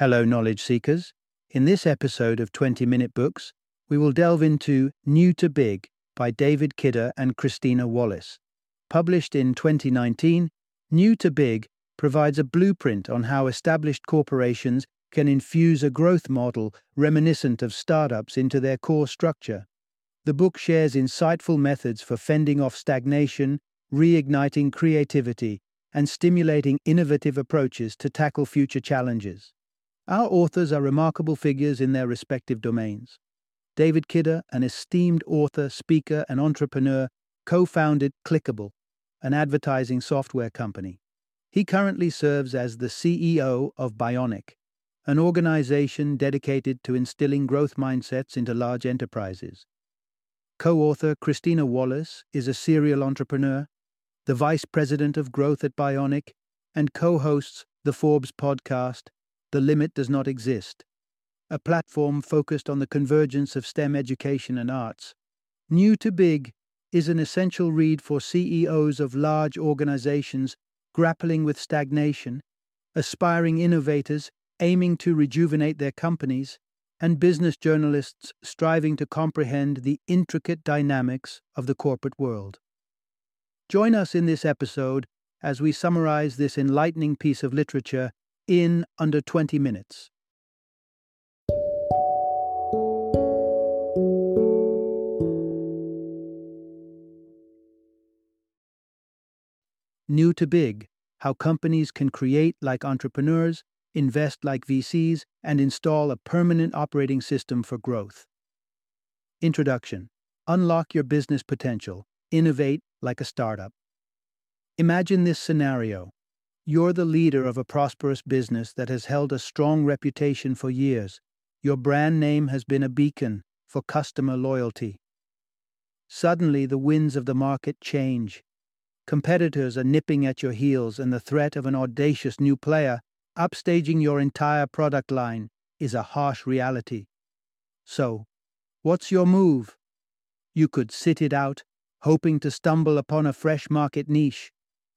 Hello, knowledge seekers. In this episode of 20 Minute Books, we will delve into New to Big by David Kidder and Christina Wallace. Published in 2019, New to Big provides a blueprint on how established corporations can infuse a growth model reminiscent of startups into their core structure. The book shares insightful methods for fending off stagnation, reigniting creativity, and stimulating innovative approaches to tackle future challenges. Our authors are remarkable figures in their respective domains. David Kidder, an esteemed author, speaker, and entrepreneur, co founded Clickable, an advertising software company. He currently serves as the CEO of Bionic, an organization dedicated to instilling growth mindsets into large enterprises. Co author Christina Wallace is a serial entrepreneur, the vice president of growth at Bionic, and co hosts the Forbes podcast, The Limit Does Not Exist, a platform focused on the convergence of STEM education and arts. New to Big is an essential read for CEOs of large organizations grappling with stagnation, aspiring innovators aiming to rejuvenate their companies, and business journalists striving to comprehend the intricate dynamics of the corporate world. Join us in this episode as we summarize this enlightening piece of literature in under 20 minutes. New to Big How Companies Can Create Like Entrepreneurs, Invest Like VCs, and Install a Permanent Operating System for Growth. Introduction Unlock Your Business Potential. Innovate like a startup. Imagine this scenario. You're the leader of a prosperous business that has held a strong reputation for years. Your brand name has been a beacon for customer loyalty. Suddenly, the winds of the market change. Competitors are nipping at your heels, and the threat of an audacious new player upstaging your entire product line is a harsh reality. So, what's your move? You could sit it out, hoping to stumble upon a fresh market niche,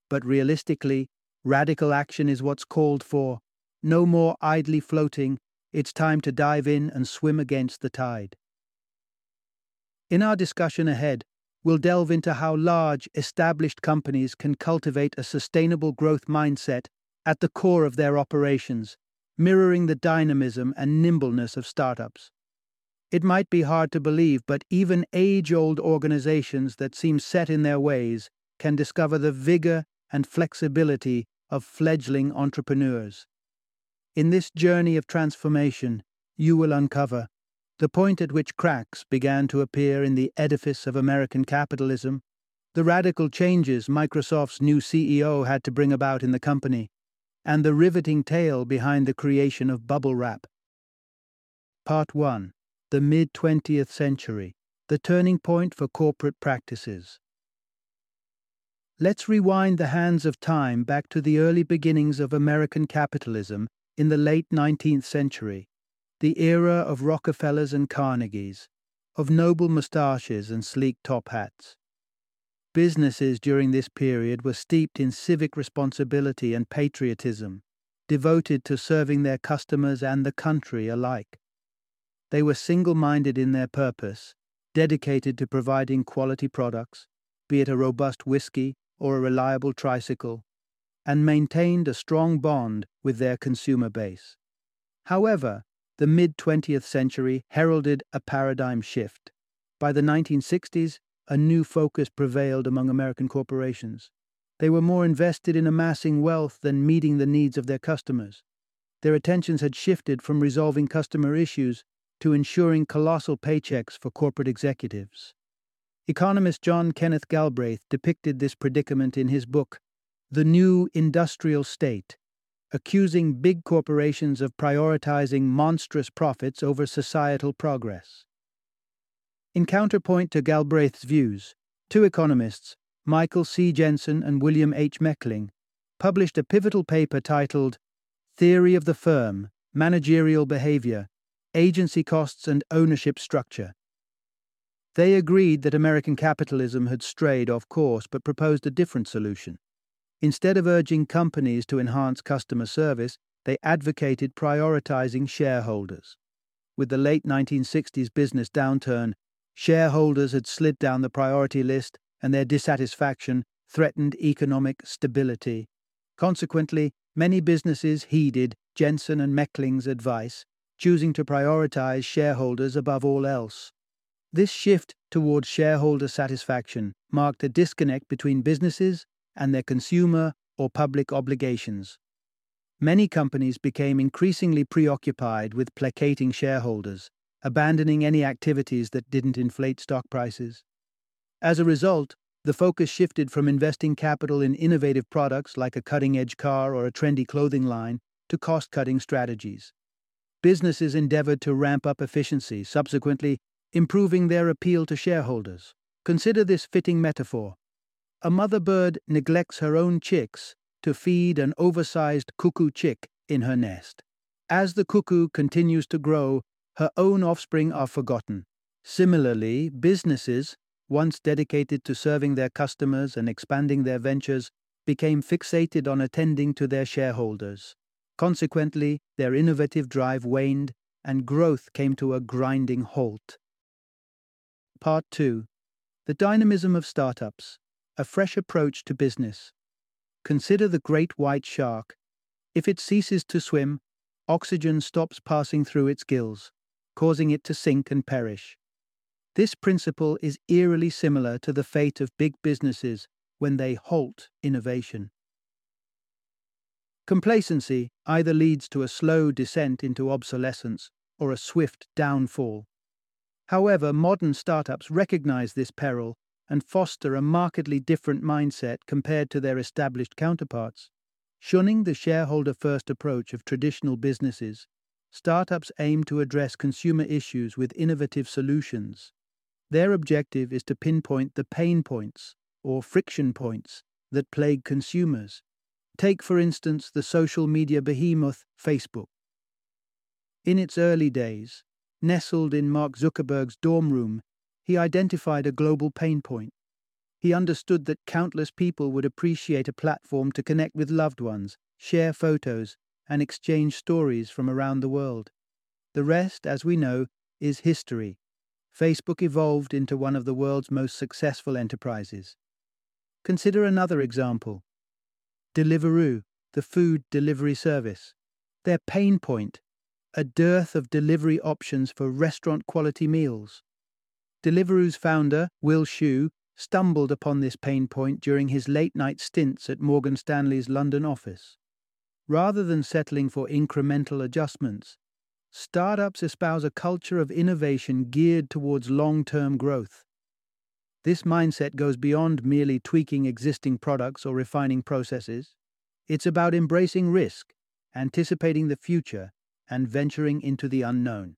but realistically, radical action is what's called for. No more idly floating, it's time to dive in and swim against the tide. In our discussion ahead, we'll delve into how large, established companies can cultivate a sustainable growth mindset at the core of their operations, mirroring the dynamism and nimbleness of startups. It might be hard to believe, but even age old organizations that seem set in their ways can discover the vigor and flexibility of fledgling entrepreneurs. In this journey of transformation, you will uncover the point at which cracks began to appear in the edifice of American capitalism, the radical changes Microsoft's new CEO had to bring about in the company, and the riveting tale behind the creation of bubble wrap. Part 1 The Mid 20th Century The Turning Point for Corporate Practices. Let's rewind the hands of time back to the early beginnings of American capitalism in the late 19th century the era of Rockefellers and Carnegies, of noble moustaches and sleek top hats. Businesses during this period were steeped in civic responsibility and patriotism, devoted to serving their customers and the country alike. They were single minded in their purpose, dedicated to providing quality products, be it a robust whiskey or a reliable tricycle, and maintained a strong bond with their consumer base. However, the mid 20th century heralded a paradigm shift. By the 1960s, a new focus prevailed among American corporations. They were more invested in amassing wealth than meeting the needs of their customers. Their attentions had shifted from resolving customer issues to ensuring colossal paychecks for corporate executives. Economist John Kenneth Galbraith depicted this predicament in his book, The New Industrial State accusing big corporations of prioritizing monstrous profits over societal progress. In counterpoint to Galbraith's views, two economists, Michael C. Jensen and William H. Meckling, published a pivotal paper titled Theory of the Firm Managerial Behavior, Agency Costs and Ownership Structure. They agreed that American capitalism had strayed off course but proposed a different solution. Instead of urging companies to enhance customer service, they advocated prioritizing shareholders. With the late 1960s business downturn, shareholders had slid down the priority list and their dissatisfaction threatened economic stability. Consequently, many businesses heeded Jensen and Meckling's advice, choosing to prioritize shareholders above all else. This shift towards shareholder satisfaction marked a disconnect between businesses and their consumer or public obligations. Many companies became increasingly preoccupied with placating shareholders, abandoning any activities that didn't inflate stock prices. As a result, the focus shifted from investing capital in innovative products like a cutting edge car or a trendy clothing line to cost cutting strategies. Businesses endeavored to ramp up efficiency, subsequently, improving their appeal to shareholders. Consider this fitting metaphor. A mother bird neglects her own chicks to feed an oversized cuckoo chick in her nest. As the cuckoo continues to grow, her own offspring are forgotten. Similarly, businesses, once dedicated to serving their customers and expanding their ventures, became fixated on attending to their shareholders. Consequently, their innovative drive waned and growth came to a grinding halt. Part 2 The Dynamism of Startups A Fresh Approach to Business. Consider the great white shark. If it ceases to swim, oxygen stops passing through its gills, causing it to sink and perish. This principle is eerily similar to the fate of big businesses when they halt innovation. Complacency either leads to a slow descent into obsolescence or a swift downfall. However, modern startups recognize this peril and foster a markedly different mindset compared to their established counterparts. Shunning the shareholder first approach of traditional businesses, startups aim to address consumer issues with innovative solutions. Their objective is to pinpoint the pain points, or friction points, that plague consumers. Take, for instance, the social media behemoth Facebook. In its early days, nestled in Mark Zuckerberg's dorm room, he identified a global pain point. He understood that countless people would appreciate a platform to connect with loved ones, share photos, and exchange stories from around the world. The rest, as we know, is history. Facebook evolved into one of the world's most successful enterprises. Consider another example Deliveroo, the food delivery service. Their pain point a dearth of delivery options for restaurant quality meals. Deliveroo's founder, Will Shu, stumbled upon this pain point during his late night stints at Morgan Stanley's London office. Rather than settling for incremental adjustments, startups espouse a culture of innovation geared towards long term growth. This mindset goes beyond merely tweaking existing products or refining processes. It's about embracing risk, anticipating the future, and venturing into the unknown.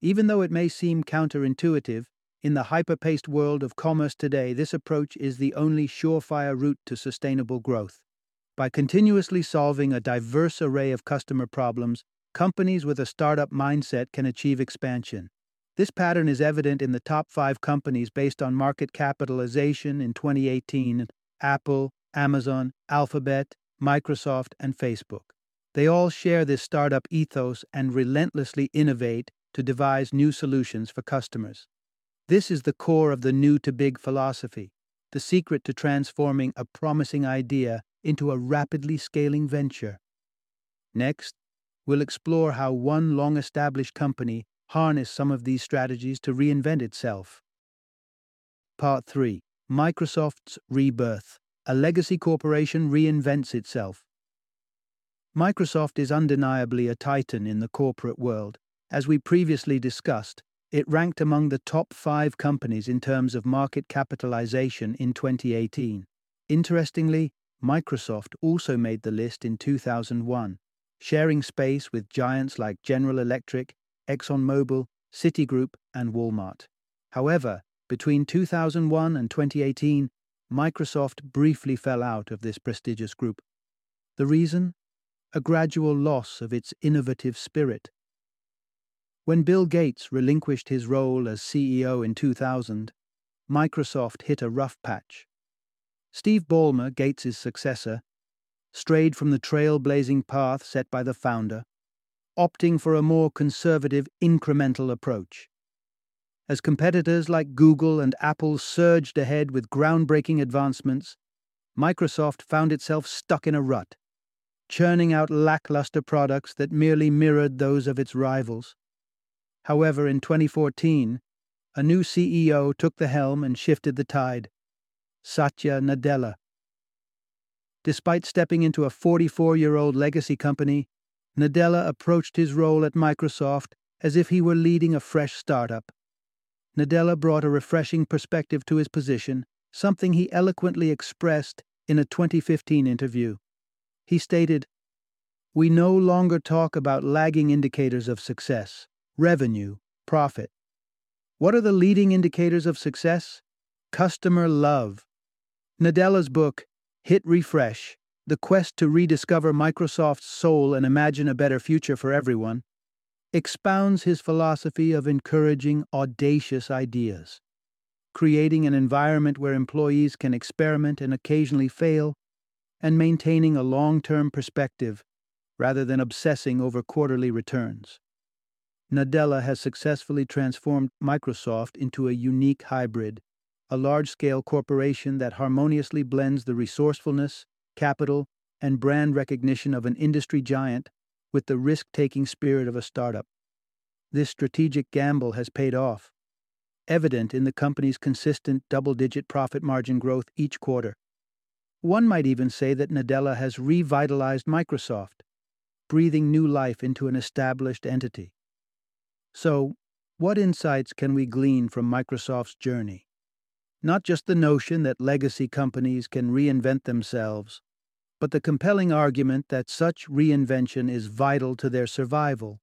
Even though it may seem counterintuitive, in the hyper-paced world of commerce today, this approach is the only surefire route to sustainable growth. By continuously solving a diverse array of customer problems, companies with a startup mindset can achieve expansion. This pattern is evident in the top five companies based on market capitalization in 2018 Apple, Amazon, Alphabet, Microsoft, and Facebook. They all share this startup ethos and relentlessly innovate to devise new solutions for customers. This is the core of the new to big philosophy, the secret to transforming a promising idea into a rapidly scaling venture. Next, we'll explore how one long established company harnessed some of these strategies to reinvent itself. Part 3 Microsoft's Rebirth A legacy corporation reinvents itself. Microsoft is undeniably a titan in the corporate world. As we previously discussed, it ranked among the top five companies in terms of market capitalization in 2018. Interestingly, Microsoft also made the list in 2001, sharing space with giants like General Electric, ExxonMobil, Citigroup, and Walmart. However, between 2001 and 2018, Microsoft briefly fell out of this prestigious group. The reason? A gradual loss of its innovative spirit when Bill Gates relinquished his role as CEO in 2000, Microsoft hit a rough patch. Steve Ballmer, Gates' successor, strayed from the trailblazing path set by the founder, opting for a more conservative, incremental approach. As competitors like Google and Apple surged ahead with groundbreaking advancements, Microsoft found itself stuck in a rut, churning out lackluster products that merely mirrored those of its rivals. However, in 2014, a new CEO took the helm and shifted the tide Satya Nadella. Despite stepping into a 44 year old legacy company, Nadella approached his role at Microsoft as if he were leading a fresh startup. Nadella brought a refreshing perspective to his position, something he eloquently expressed in a 2015 interview. He stated, We no longer talk about lagging indicators of success, revenue, profit. What are the leading indicators of success? Customer love. Nadella's book, Hit Refresh The Quest to Rediscover Microsoft's Soul and Imagine a Better Future for Everyone, expounds his philosophy of encouraging audacious ideas, creating an environment where employees can experiment and occasionally fail, and maintaining a long term perspective rather than obsessing over quarterly returns. Nadella has successfully transformed Microsoft into a unique hybrid, a large scale corporation that harmoniously blends the resourcefulness, capital, and brand recognition of an industry giant with the risk taking spirit of a startup. This strategic gamble has paid off, evident in the company's consistent double digit profit margin growth each quarter. One might even say that Nadella has revitalized Microsoft, breathing new life into an established entity. So, what insights can we glean from Microsoft's journey? Not just the notion that legacy companies can reinvent themselves, but the compelling argument that such reinvention is vital to their survival.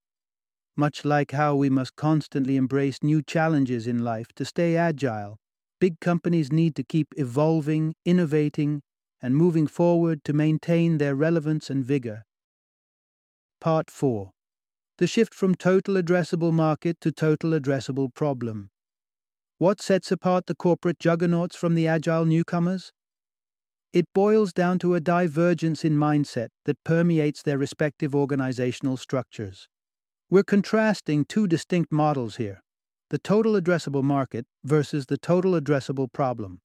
Much like how we must constantly embrace new challenges in life to stay agile, big companies need to keep evolving, innovating, and moving forward to maintain their relevance and vigor. Part 4 the shift from total addressable market to total addressable problem. What sets apart the corporate juggernauts from the agile newcomers? It boils down to a divergence in mindset that permeates their respective organizational structures. We're contrasting two distinct models here the total addressable market versus the total addressable problem.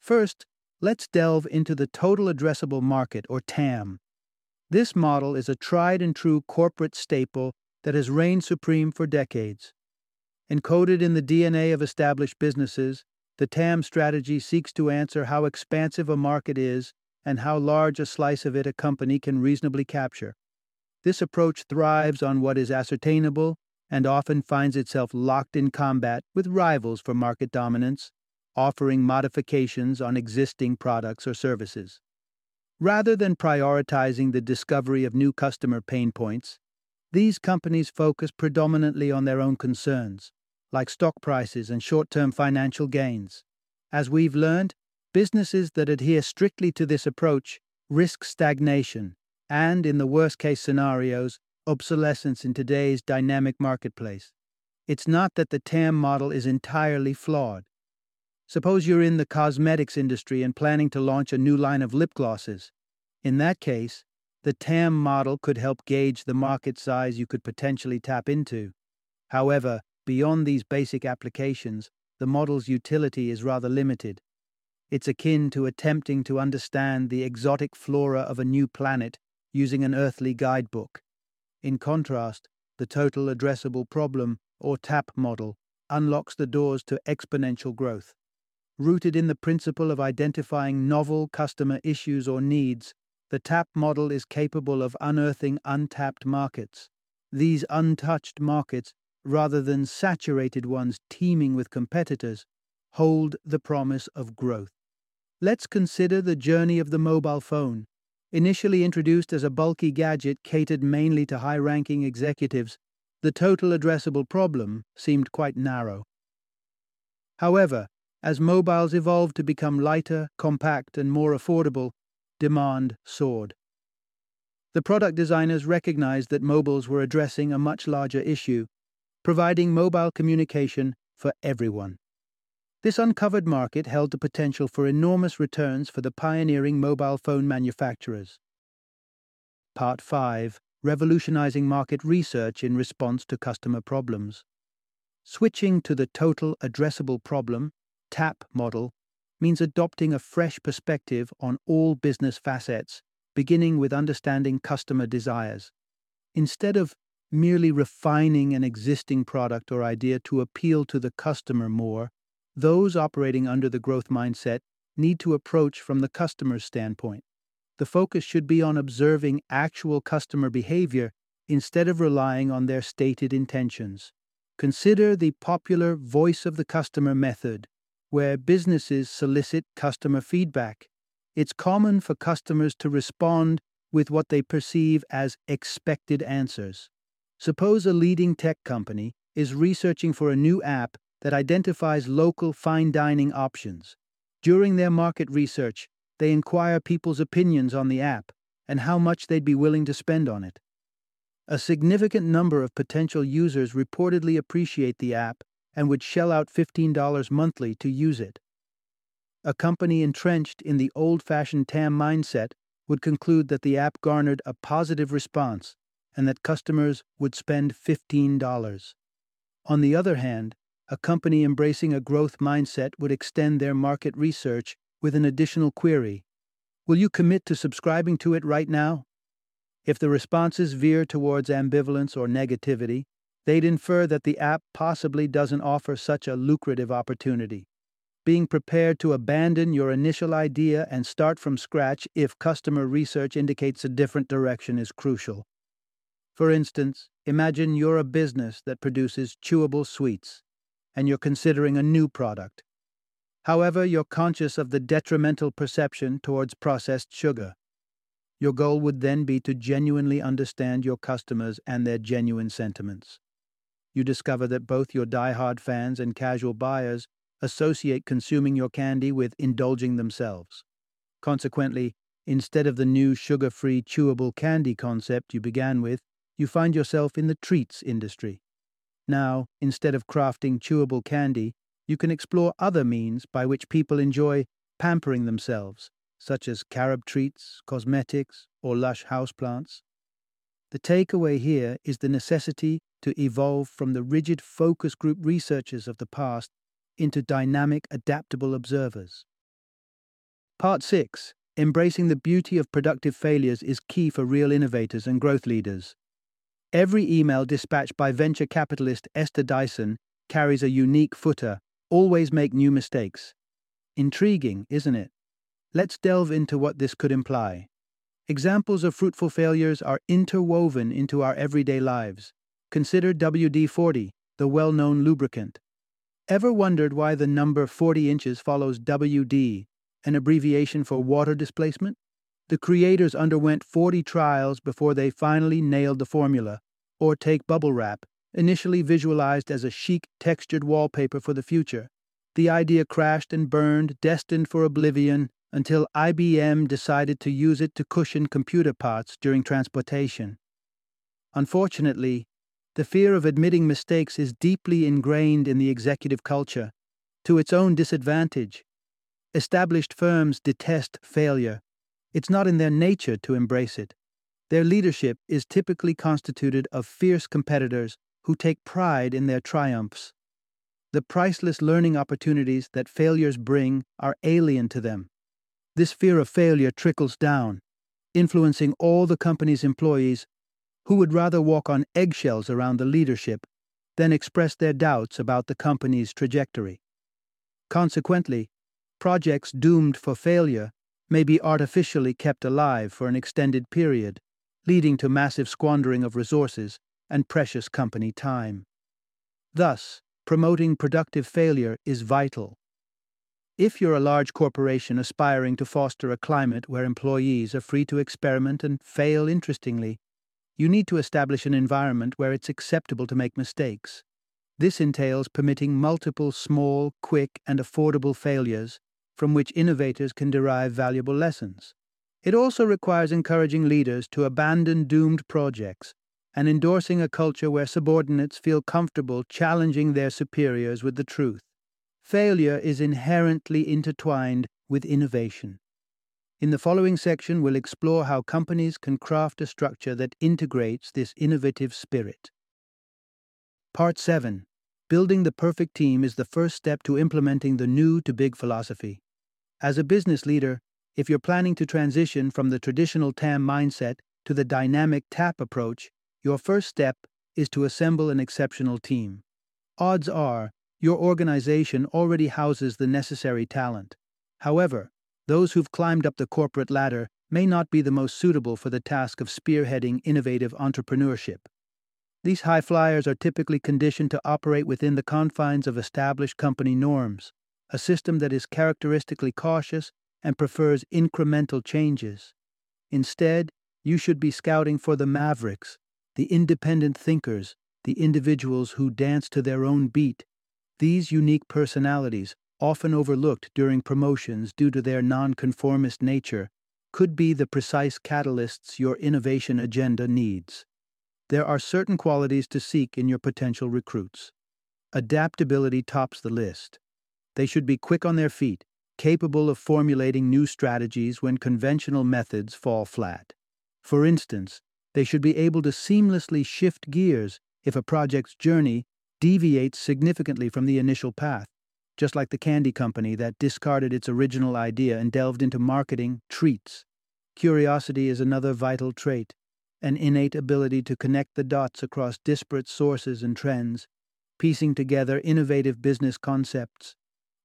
First, let's delve into the total addressable market, or TAM, this model is a tried and true corporate staple that has reigned supreme for decades. Encoded in the DNA of established businesses, the TAM strategy seeks to answer how expansive a market is and how large a slice of it a company can reasonably capture. This approach thrives on what is ascertainable and often finds itself locked in combat with rivals for market dominance, offering modifications on existing products or services. Rather than prioritizing the discovery of new customer pain points, these companies focus predominantly on their own concerns, like stock prices and short term financial gains. As we've learned, businesses that adhere strictly to this approach risk stagnation and, in the worst case scenarios, obsolescence in today's dynamic marketplace. It's not that the TAM model is entirely flawed. Suppose you're in the cosmetics industry and planning to launch a new line of lip glosses. In that case, the TAM model could help gauge the market size you could potentially tap into. However, beyond these basic applications, the model's utility is rather limited. It's akin to attempting to understand the exotic flora of a new planet using an earthly guidebook. In contrast, the total addressable problem, or TAP model, unlocks the doors to exponential growth. Rooted in the principle of identifying novel customer issues or needs, the TAP model is capable of unearthing untapped markets. These untouched markets, rather than saturated ones teeming with competitors, hold the promise of growth. Let's consider the journey of the mobile phone. Initially introduced as a bulky gadget catered mainly to high ranking executives, the total addressable problem seemed quite narrow. However, as mobiles evolved to become lighter, compact, and more affordable, demand soared. The product designers recognized that mobiles were addressing a much larger issue, providing mobile communication for everyone. This uncovered market held the potential for enormous returns for the pioneering mobile phone manufacturers. Part 5 Revolutionizing Market Research in Response to Customer Problems. Switching to the Total Addressable Problem TAP model means adopting a fresh perspective on all business facets, beginning with understanding customer desires. Instead of merely refining an existing product or idea to appeal to the customer more, those operating under the growth mindset need to approach from the customer's standpoint. The focus should be on observing actual customer behavior instead of relying on their stated intentions. Consider the popular voice of the customer method, where businesses solicit customer feedback. It's common for customers to respond with what they perceive as expected answers. Suppose a leading tech company is researching for a new app that identifies local fine dining options. During their market research, they inquire people's opinions on the app and how much they'd be willing to spend on it. A significant number of potential users reportedly appreciate the app and would shell out $15 monthly to use it. A company entrenched in the old fashioned TAM mindset would conclude that the app garnered a positive response and that customers would spend $15. On the other hand, a company embracing a growth mindset would extend their market research with an additional query Will you commit to subscribing to it right now? If the responses veer towards ambivalence or negativity, they'd infer that the app possibly doesn't offer such a lucrative opportunity. Being prepared to abandon your initial idea and start from scratch if customer research indicates a different direction is crucial. For instance, imagine you're a business that produces chewable sweets and you're considering a new product. However, you're conscious of the detrimental perception towards processed sugar. Your goal would then be to genuinely understand your customers and their genuine sentiments. You discover that both your die-hard fans and casual buyers associate consuming your candy with indulging themselves. Consequently, instead of the new sugar free chewable candy concept you began with, you find yourself in the treats industry. Now, instead of crafting chewable candy, you can explore other means by which people enjoy pampering themselves, such as carob treats, cosmetics, or lush houseplants. The takeaway here is the necessity to evolve from the rigid focus group researchers of the past into dynamic, adaptable observers. Part 6 Embracing the beauty of productive failures is key for real innovators and growth leaders. Every email dispatched by venture capitalist Esther Dyson carries a unique footer always make new mistakes. Intriguing, isn't it? Let's delve into what this could imply. Examples of fruitful failures are interwoven into our everyday lives. Consider WD 40, the well known lubricant. Ever wondered why the number 40 inches follows WD, an abbreviation for water displacement? The creators underwent 40 trials before they finally nailed the formula. Or take bubble wrap, initially visualized as a chic textured wallpaper for the future. The idea crashed and burned, destined for oblivion, until IBM decided to use it to cushion computer parts during transportation. Unfortunately, the fear of admitting mistakes is deeply ingrained in the executive culture, to its own disadvantage. Established firms detest failure, it's not in their nature to embrace it. Their leadership is typically constituted of fierce competitors who take pride in their triumphs. The priceless learning opportunities that failures bring are alien to them. This fear of failure trickles down, influencing all the company's employees who would rather walk on eggshells around the leadership than express their doubts about the company's trajectory. Consequently, projects doomed for failure may be artificially kept alive for an extended period, leading to massive squandering of resources and precious company time. Thus, promoting productive failure is vital. If you're a large corporation aspiring to foster a climate where employees are free to experiment and fail interestingly, you need to establish an environment where it's acceptable to make mistakes. This entails permitting multiple small, quick, and affordable failures from which innovators can derive valuable lessons. It also requires encouraging leaders to abandon doomed projects and endorsing a culture where subordinates feel comfortable challenging their superiors with the truth. Failure is inherently intertwined with innovation. In the following section, we'll explore how companies can craft a structure that integrates this innovative spirit. Part 7 Building the perfect team is the first step to implementing the new to big philosophy. As a business leader, if you're planning to transition from the traditional TAM mindset to the dynamic TAP approach, your first step is to assemble an exceptional team. Odds are, your organization already houses the necessary talent. However, those who've climbed up the corporate ladder may not be the most suitable for the task of spearheading innovative entrepreneurship. These high flyers are typically conditioned to operate within the confines of established company norms, a system that is characteristically cautious and prefers incremental changes. Instead, you should be scouting for the mavericks, the independent thinkers, the individuals who dance to their own beat. These unique personalities often overlooked during promotions due to their nonconformist nature, could be the precise catalysts your innovation agenda needs. There are certain qualities to seek in your potential recruits. Adaptability tops the list. They should be quick on their feet, capable of formulating new strategies when conventional methods fall flat. For instance, they should be able to seamlessly shift gears if a project's journey deviates significantly from the initial path just like the candy company that discarded its original idea and delved into marketing treats. Curiosity is another vital trait, an innate ability to connect the dots across disparate sources and trends, piecing together innovative business concepts.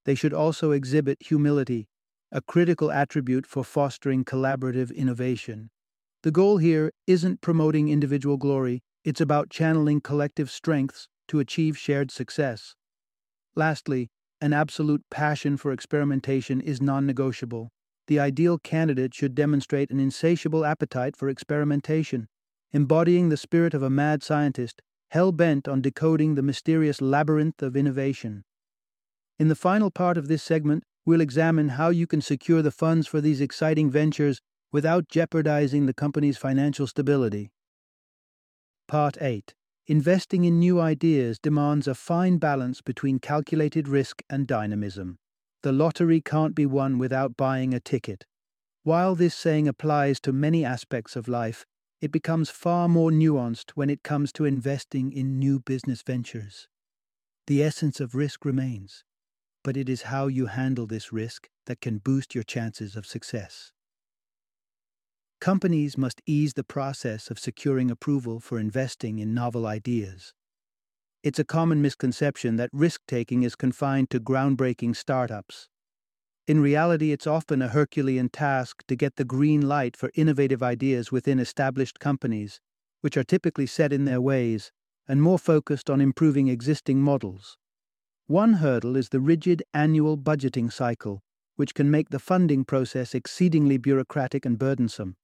They should also exhibit humility, a critical attribute for fostering collaborative innovation. The goal here isn't promoting individual glory, it's about channeling collective strengths to achieve shared success. Lastly, an absolute passion for experimentation is non negotiable. The ideal candidate should demonstrate an insatiable appetite for experimentation, embodying the spirit of a mad scientist hell bent on decoding the mysterious labyrinth of innovation. In the final part of this segment, we'll examine how you can secure the funds for these exciting ventures without jeopardizing the company's financial stability. Part 8 Investing in new ideas demands a fine balance between calculated risk and dynamism. The lottery can't be won without buying a ticket. While this saying applies to many aspects of life, it becomes far more nuanced when it comes to investing in new business ventures. The essence of risk remains, but it is how you handle this risk that can boost your chances of success. Companies must ease the process of securing approval for investing in novel ideas. It's a common misconception that risk taking is confined to groundbreaking startups. In reality, it's often a Herculean task to get the green light for innovative ideas within established companies, which are typically set in their ways and more focused on improving existing models. One hurdle is the rigid annual budgeting cycle, which can make the funding process exceedingly bureaucratic and burdensome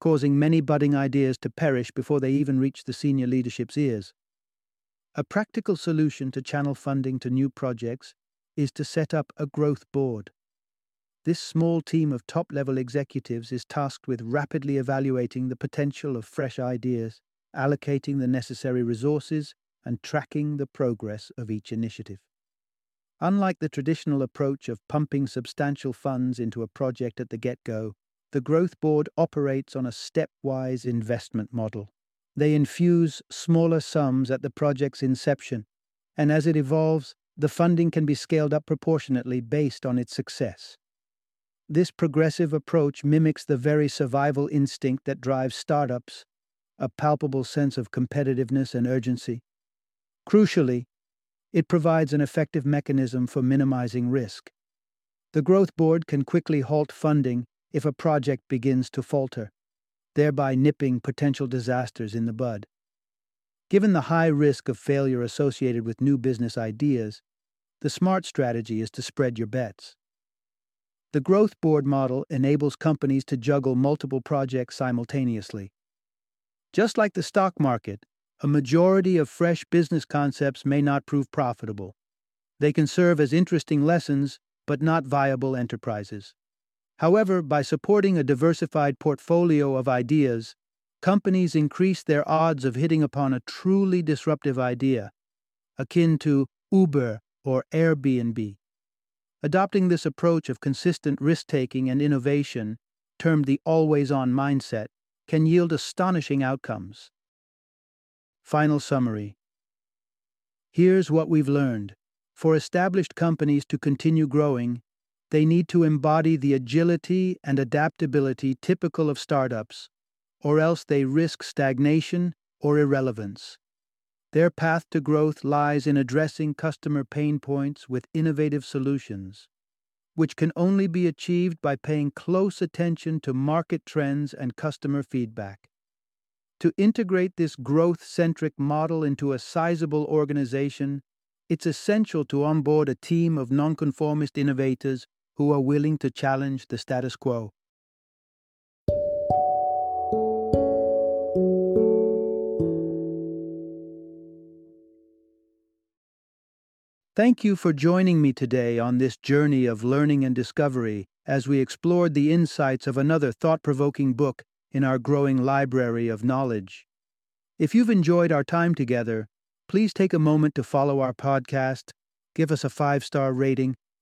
causing many budding ideas to perish before they even reach the senior leadership's ears. A practical solution to channel funding to new projects is to set up a growth board. This small team of top level executives is tasked with rapidly evaluating the potential of fresh ideas, allocating the necessary resources, and tracking the progress of each initiative. Unlike the traditional approach of pumping substantial funds into a project at the get go, the Growth Board operates on a stepwise investment model. They infuse smaller sums at the project's inception, and as it evolves, the funding can be scaled up proportionately based on its success. This progressive approach mimics the very survival instinct that drives startups, a palpable sense of competitiveness and urgency. Crucially, it provides an effective mechanism for minimizing risk. The Growth Board can quickly halt funding if a project begins to falter, thereby nipping potential disasters in the bud. Given the high risk of failure associated with new business ideas, the smart strategy is to spread your bets. The growth board model enables companies to juggle multiple projects simultaneously. Just like the stock market, a majority of fresh business concepts may not prove profitable. They can serve as interesting lessons, but not viable enterprises. However, by supporting a diversified portfolio of ideas, companies increase their odds of hitting upon a truly disruptive idea, akin to Uber or Airbnb. Adopting this approach of consistent risk taking and innovation termed the always on mindset, can yield astonishing outcomes. Final summary Here's what we've learned. For established companies to continue growing, they need to embody the agility and adaptability typical of startups, or else they risk stagnation or irrelevance. Their path to growth lies in addressing customer pain points with innovative solutions, which can only be achieved by paying close attention to market trends and customer feedback. To integrate this growth centric model into a sizable organization, it's essential to onboard a team of nonconformist innovators who are willing to challenge the status quo. Thank you for joining me today on this journey of learning and discovery as we explored the insights of another thought provoking book in our growing library of knowledge. If you've enjoyed our time together, please take a moment to follow our podcast, give us a five star rating,